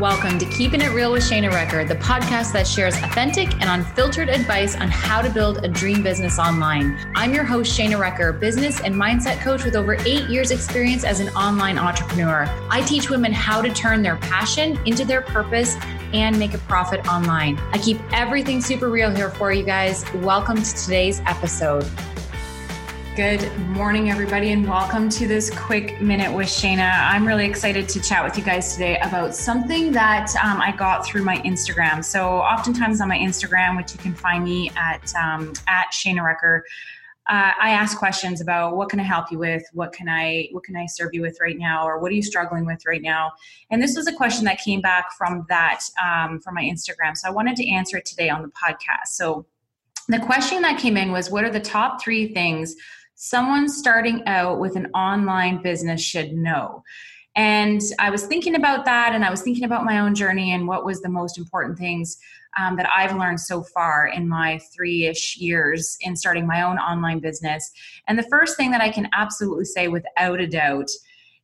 Welcome to Keeping It Real with Shana Recker, the podcast that shares authentic and unfiltered advice on how to build a dream business online. I'm your host, Shana Recker, business and mindset coach with over eight years' experience as an online entrepreneur. I teach women how to turn their passion into their purpose and make a profit online. I keep everything super real here for you guys. Welcome to today's episode. Good morning, everybody, and welcome to this quick minute with Shana. I'm really excited to chat with you guys today about something that um, I got through my Instagram. So, oftentimes on my Instagram, which you can find me at um, at Shana Recker, uh, I ask questions about what can I help you with, what can I what can I serve you with right now, or what are you struggling with right now. And this was a question that came back from that um, from my Instagram. So I wanted to answer it today on the podcast. So the question that came in was, what are the top three things someone starting out with an online business should know. And I was thinking about that and I was thinking about my own journey and what was the most important things um, that I've learned so far in my three ish years in starting my own online business. And the first thing that I can absolutely say without a doubt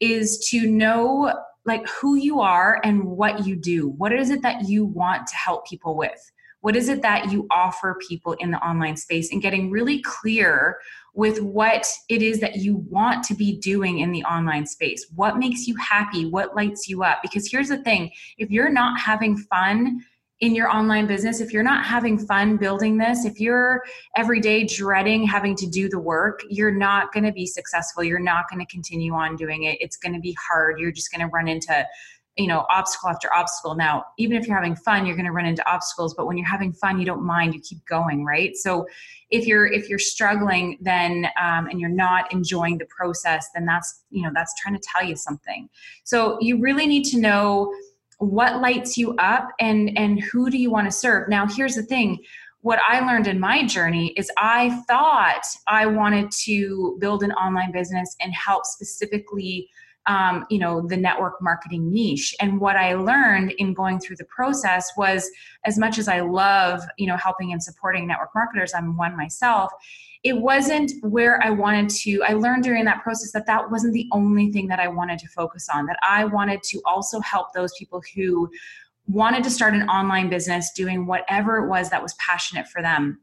is to know like who you are and what you do. What is it that you want to help people with? What is it that you offer people in the online space and getting really clear with what it is that you want to be doing in the online space. What makes you happy? What lights you up? Because here's the thing if you're not having fun, in your online business, if you're not having fun building this, if you're every day dreading having to do the work, you're not going to be successful. You're not going to continue on doing it. It's going to be hard. You're just going to run into you know obstacle after obstacle. Now even if you're having fun you're going to run into obstacles but when you're having fun you don't mind you keep going right? So if you're if you're struggling then um, and you're not enjoying the process then that's you know that's trying to tell you something. So you really need to know what lights you up and and who do you want to serve. Now here's the thing. What I learned in my journey is I thought I wanted to build an online business and help specifically um, you know the network marketing niche. And what i learned in going through the process was as much as i love you know helping and supporting network marketers i'm one myself it wasn't where i wanted to i learned during that process that that wasn't the only thing that i wanted to focus on that i wanted to also help those people who wanted to start an online business doing whatever it was that was passionate for them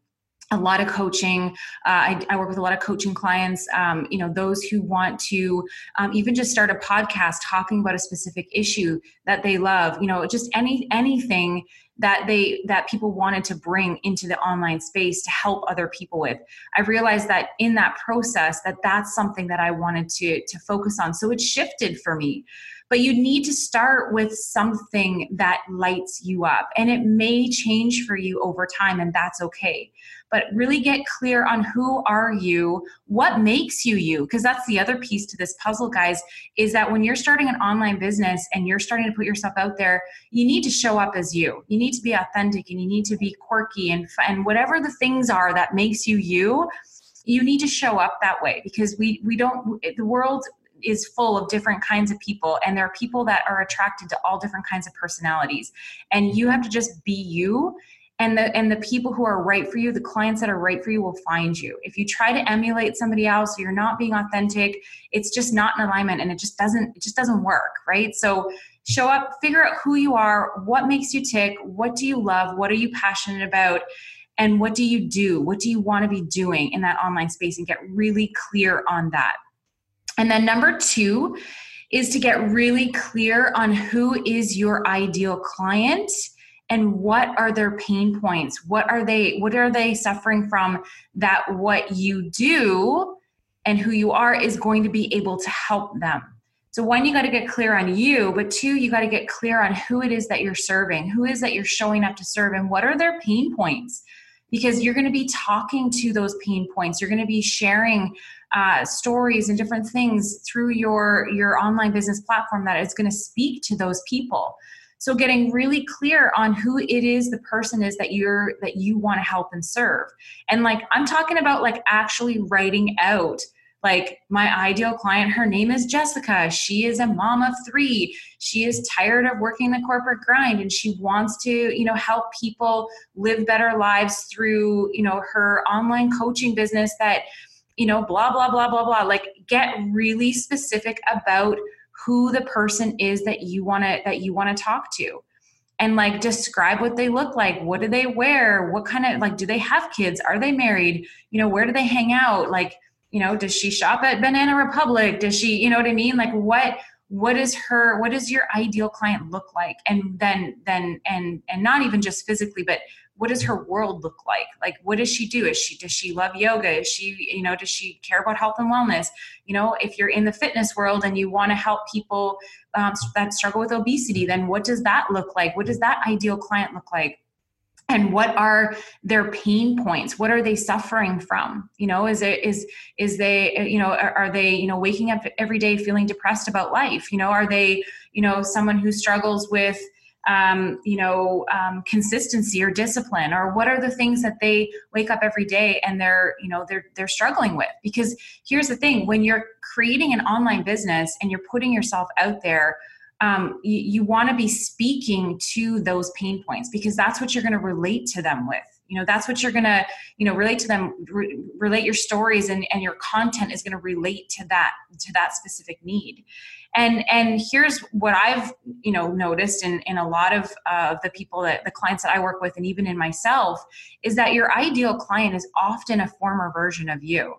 a lot of coaching. Uh, I, I, work with a lot of coaching clients. Um, you know, those who want to um, even just start a podcast talking about a specific issue that they love. You know, just any anything that they that people wanted to bring into the online space to help other people with. I realized that in that process, that that's something that I wanted to to focus on. So it shifted for me but you need to start with something that lights you up and it may change for you over time and that's okay but really get clear on who are you what makes you you because that's the other piece to this puzzle guys is that when you're starting an online business and you're starting to put yourself out there you need to show up as you you need to be authentic and you need to be quirky and and whatever the things are that makes you you you need to show up that way because we we don't the world is full of different kinds of people and there are people that are attracted to all different kinds of personalities. And you have to just be you and the and the people who are right for you the clients that are right for you will find you. If you try to emulate somebody else you're not being authentic. It's just not in alignment and it just doesn't it just doesn't work right? So show up figure out who you are what makes you tick what do you love what are you passionate about and what do you do? What do you want to be doing in that online space and get really clear on that? And then number two is to get really clear on who is your ideal client and what are their pain points? What are they what are they suffering from that what you do and who you are is going to be able to help them so one you got to get clear on you but two you got to get clear on who it is that you're serving. Who is that you're showing up to serve and what are their pain points? Because you're going to be talking to those pain points. You're going to be sharing uh, stories and different things through your your online business platform that is going to speak to those people. So getting really clear on who it is the person is that you're that you want to help and serve. And like i'm talking about like actually writing out like my ideal client her name is jessica. She is a mom of three. She is tired of working the corporate grind and she wants to you know help people live better lives through you know her online coaching business that you know, blah, blah, blah, blah, blah. Like get really specific about who the person is that you want to that you want to talk to. And like describe what they look like. What do they wear? What kind of like do they have kids? Are they married? You know where do they hang out? Like you know does she shop at banana republic? Does she you know what i mean? Like what what is her what does your ideal client look like? And then then and and not even just physically but what does her world look like? Like what does she do? Is she does she love yoga? Is she you know does she care about health and wellness? You know if you're in the fitness world and you want to help people um, that struggle with obesity then what does that look like? What does that ideal client look like and what are their pain points? What are they suffering from? You know is it is is they you know are, are, they you know waking up every day feeling depressed about life? You know are they you know someone who struggles with um, you know um, consistency or discipline? Or what are the things that they wake up every day and they're you know they're they're struggling with? Because here's the thing when you're creating an online business and you're putting yourself out there um, you, you want to be speaking to those pain points because that's what you're going to relate to them with. You know that's what you're going to you know relate to them re- relate your stories and, and your content is going to relate to that to that specific need. And and here's what i've you know noticed in in a lot of uh, the people that the clients that i work with and even in myself is that your ideal client is often a former version of you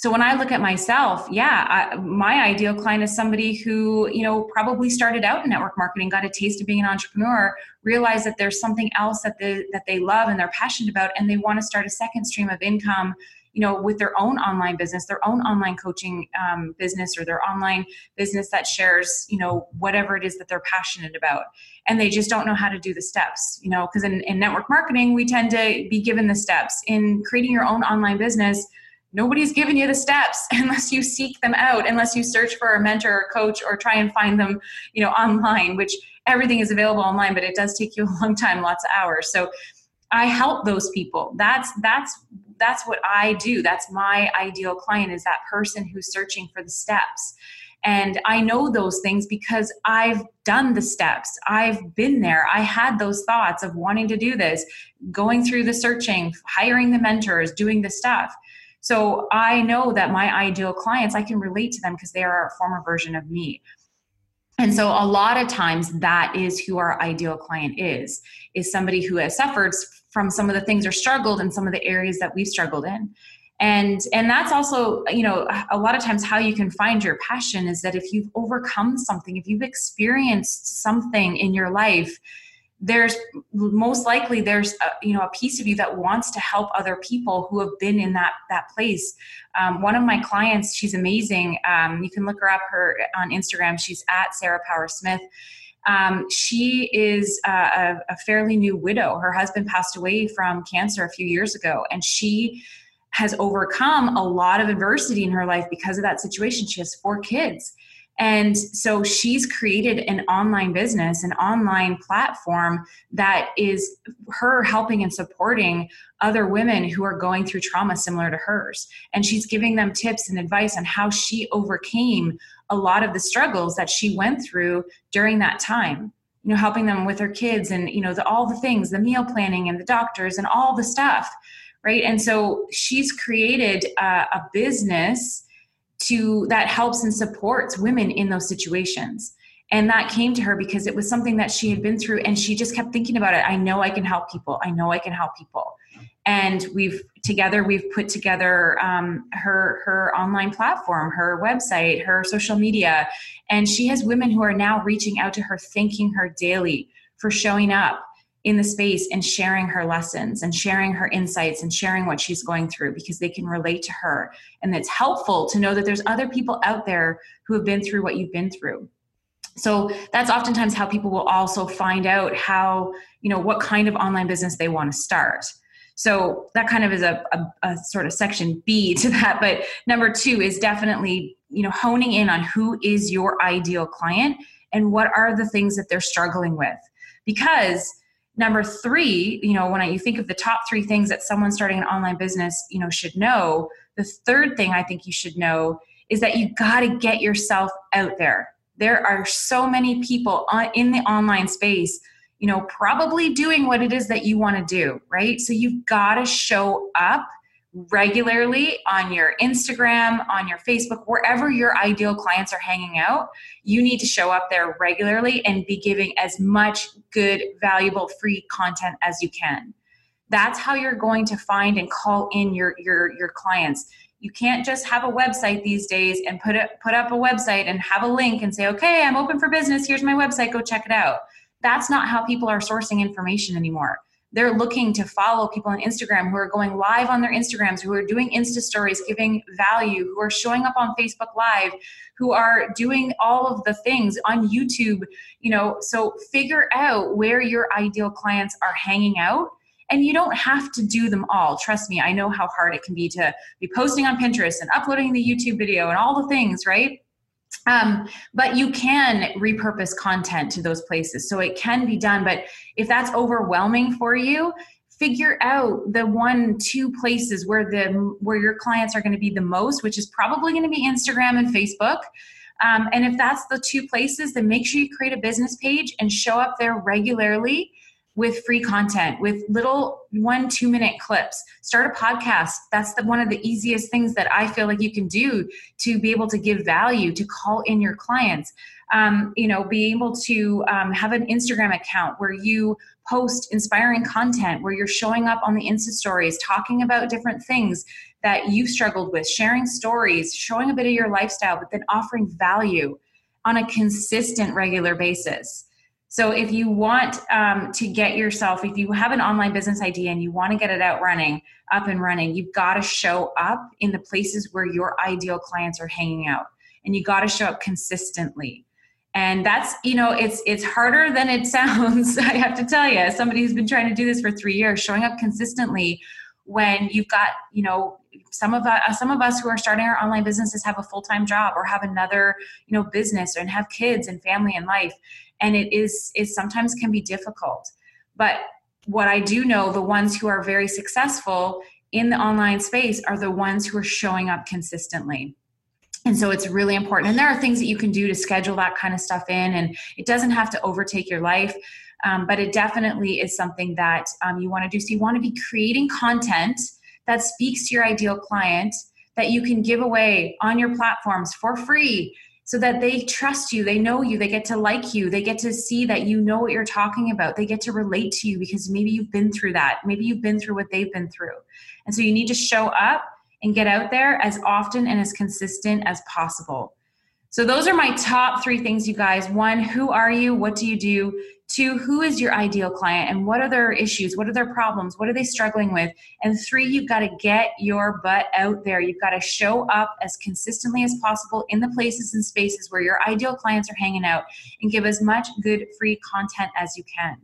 so when i look at myself yeah I, my ideal client is somebody who you know probably started out in network marketing got a taste of being an entrepreneur realized that there's something else that they that they love and they're passionate about and they want to start a second stream of income you know with their own online business their own online coaching um, business or their online business that shares you know whatever it is that they're passionate about. And they just don't know how to do the steps you know because in, in network marketing we tend to be given the steps. In creating your own online business nobody's giving you the steps unless you seek them out unless you search for a mentor or coach or try and find them you know online which everything is available online but it does take you a long time lots of hours so i help those people that's that's that's what I do. That's my ideal client is that person who's searching for the steps. And I know those things because I've done the steps. I've been there. I had those thoughts of wanting to do this, going through the searching, hiring the mentors, doing the stuff. So I know that my ideal clients, I can relate to them because they are a former version of me. And so a lot of times that is who our ideal client is, is somebody who has suffered from some of the things or struggled in some of the areas that we've struggled in and and that's also you know a lot of times how you can find your passion is that if you've overcome something if you've experienced something in your life there's most likely there's a, you know a piece of you that wants to help other people who have been in that that place um, one of my clients she's amazing um, you can look her up her on instagram she's at sarah power smith um, she is a, a fairly new widow. Her husband passed away from cancer a few years ago, and she has overcome a lot of adversity in her life because of that situation. She has four kids. And so she's created an online business, an online platform that is her helping and supporting other women who are going through trauma similar to hers. And she's giving them tips and advice on how she overcame a lot of the struggles that she went through during that time you know helping them with their kids and you know the, all the things the meal planning and the doctors and all the stuff right and so she's created a, a business to that helps and supports women in those situations. And that came to her because it was something that she had been through and she just kept thinking about it. I know i can help people. I know i can help people. And we've together we've put together um, her her online platform her website her social media. And she has women who are now reaching out to her thanking her daily for showing up in the space and sharing her lessons and sharing her insights and sharing what she's going through because they can relate to her and it's helpful to know that there's other people out there who have been through what you've been through so that's oftentimes how people will also find out how you know what kind of online business they want to start so that kind of is a, a, a sort of section B to that. But number two is definitely, you know, honing in on who is your ideal client and what are the things that they're struggling with. Because number three, you know, when I, you think of the top three things that someone starting an online business, you know, should know, the third thing I think you should know is that you got to get yourself out there. There are so many people on, in the online space you know, probably doing what it is that you want to do, right? So you've got to show up regularly on your Instagram, on your Facebook, wherever your ideal clients are hanging out. You need to show up there regularly and be giving as much good, valuable, free content as you can. That's how you're going to find and call in your your your clients. You can't just have a website these days and put it put up a website and have a link and say, "Okay, I'm open for business. Here's my website. Go check it out." That's not how people are sourcing information anymore they're looking to follow people on Instagram who are going live on their Instagrams, who are doing Insta stories, giving value, who are showing up on Facebook Live, who are doing all of the things on YouTube, you know, so figure out where your ideal clients are hanging out and you don't have to do them all. Trust me i know how hard it can be to be posting on pinterest and uploading the youtube video and all the things right um, but you can repurpose content to those places so it can be done but if that's overwhelming for you figure out the one two places where the where your clients are going to be the most which is probably going to be instagram and facebook. Um, and if that's the two places then make sure you create a business page and show up there regularly with free content with little one two minute clips. Start a podcast. That's the, one of the easiest things that i feel like you can do to be able to give value to call in your clients. Um, you know be able to um, have an instagram account where you post inspiring content where you're showing up on the insta stories talking about different things that you've struggled with sharing stories showing a bit of your lifestyle but then offering value on a consistent regular basis so if you want um, to get yourself, if you have an online business idea and you want to get it out running, up and running, you've got to show up in the places where your ideal clients are hanging out, and you got to show up consistently. And that's you know it's it's harder than it sounds. I have to tell you, somebody who's been trying to do this for three years, showing up consistently when you've got you know some of us some of us who are starting our online businesses have a full-time job or have another you know business and have kids and family and life. And it is it sometimes can be difficult. But what i do know the ones who are very successful in the online space are the ones who are showing up consistently. And so it's really important. And there are things that you can do to schedule that kind of stuff in and it doesn't have to overtake your life. Um, but it definitely is something that um, you want to do. So you want to be creating content that speaks to your ideal client that you can give away on your platforms for free so that they trust you, they know you, they get to like you, they get to see that you know what you're talking about, they get to relate to you because maybe you've been through that, maybe you've been through what they've been through. And so you need to show up and get out there as often and as consistent as possible. So, those are my top three things, you guys. One, who are you? What do you do? Two, who is your ideal client and what are their issues? What are their problems? What are they struggling with? And three, you've got to get your butt out there. You've got to show up as consistently as possible in the places and spaces where your ideal clients are hanging out and give as much good free content as you can.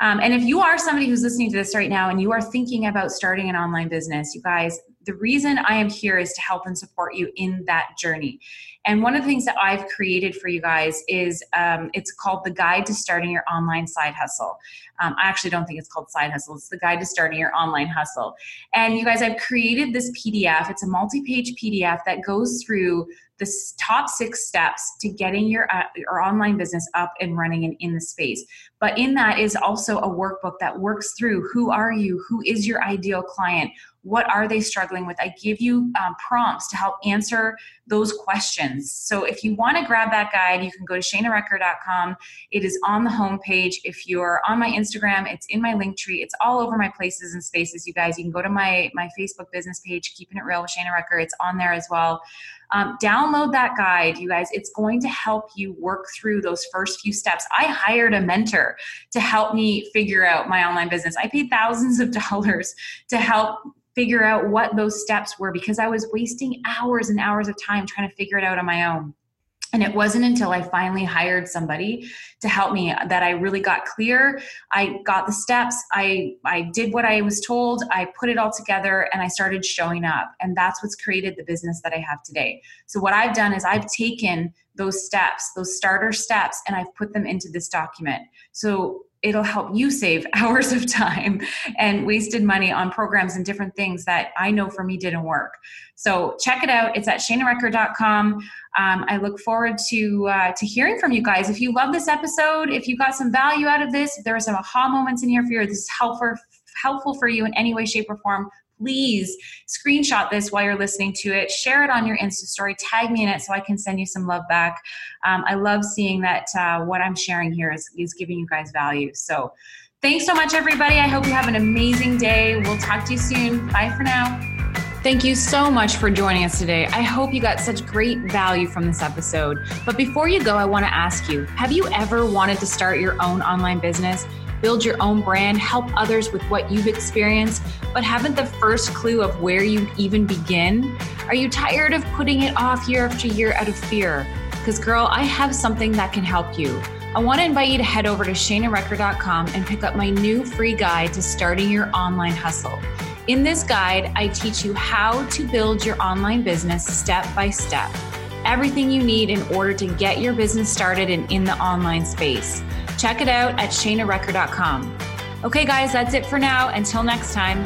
Um, and if you are somebody who's listening to this right now and you are thinking about starting an online business, you guys, the reason I am here is to help and support you in that journey. And one of the things that I've created for you guys is um, it's called the Guide to Starting Your Online Side Hustle. Um, I actually don't think it's called Side Hustle, it's the Guide to Starting Your Online Hustle. And you guys, I've created this PDF. It's a multi page PDF that goes through the top six steps to getting your, uh, your online business up and running and in the space. But in that is also a workbook that works through who are you, who is your ideal client, what are they struggling with? I give you um, prompts to help answer those questions. So if you want to grab that guide you can go to shanarecker.com it is on the homepage. if you're on my instagram it's in my link tree. It's all over my places and spaces you guys. You can go to my my facebook business page keeping it real with shana recker. It's on there as well. Um, download that guide, you guys. It's going to help you work through those first few steps. I hired a mentor to help me figure out my online business. I paid thousands of dollars to help figure out what those steps were because I was wasting hours and hours of time trying to figure it out on my own. And it wasn't until I finally hired somebody to help me that I really got clear. I got the steps. I, I did what I was told. I put it all together and I started showing up. And that's what's created the business that I have today. So, what I've done is I've taken those steps, those starter steps, and I've put them into this document. So, it'll help you save hours of time and wasted money on programs and different things that I know for me didn't work. So check it out. It's at shanarecker.com. Um, I look forward to uh, to hearing from you guys. If you love this episode, if you got some value out of this, if there are some aha moments in here for you, this is helpful helpful for you in any way, shape, or form please screenshot this while you're listening to it, share it on your Insta story, tag me in it so I can send you some love back. Um, I love seeing that uh, what I'm sharing here is, is giving you guys value. So thanks so much, everybody. I hope you have an amazing day. We'll talk to you soon. Bye for now. Thank you so much for joining us today. I hope you got such great value from this episode. But before you go, I want to ask you have you ever wanted to start your own online business? Build your own brand, help others with what you've experienced, but haven't the first clue of where you even begin? Are you tired of putting it off year after year out of fear? Because, girl, I have something that can help you. I want to invite you to head over to shanarecker.com and pick up my new free guide to starting your online hustle. In this guide, I teach you how to build your online business step by step. Everything you need in order to get your business started and in the online space. Check it out at shanarecker.com. Okay, guys, that's it for now. Until next time.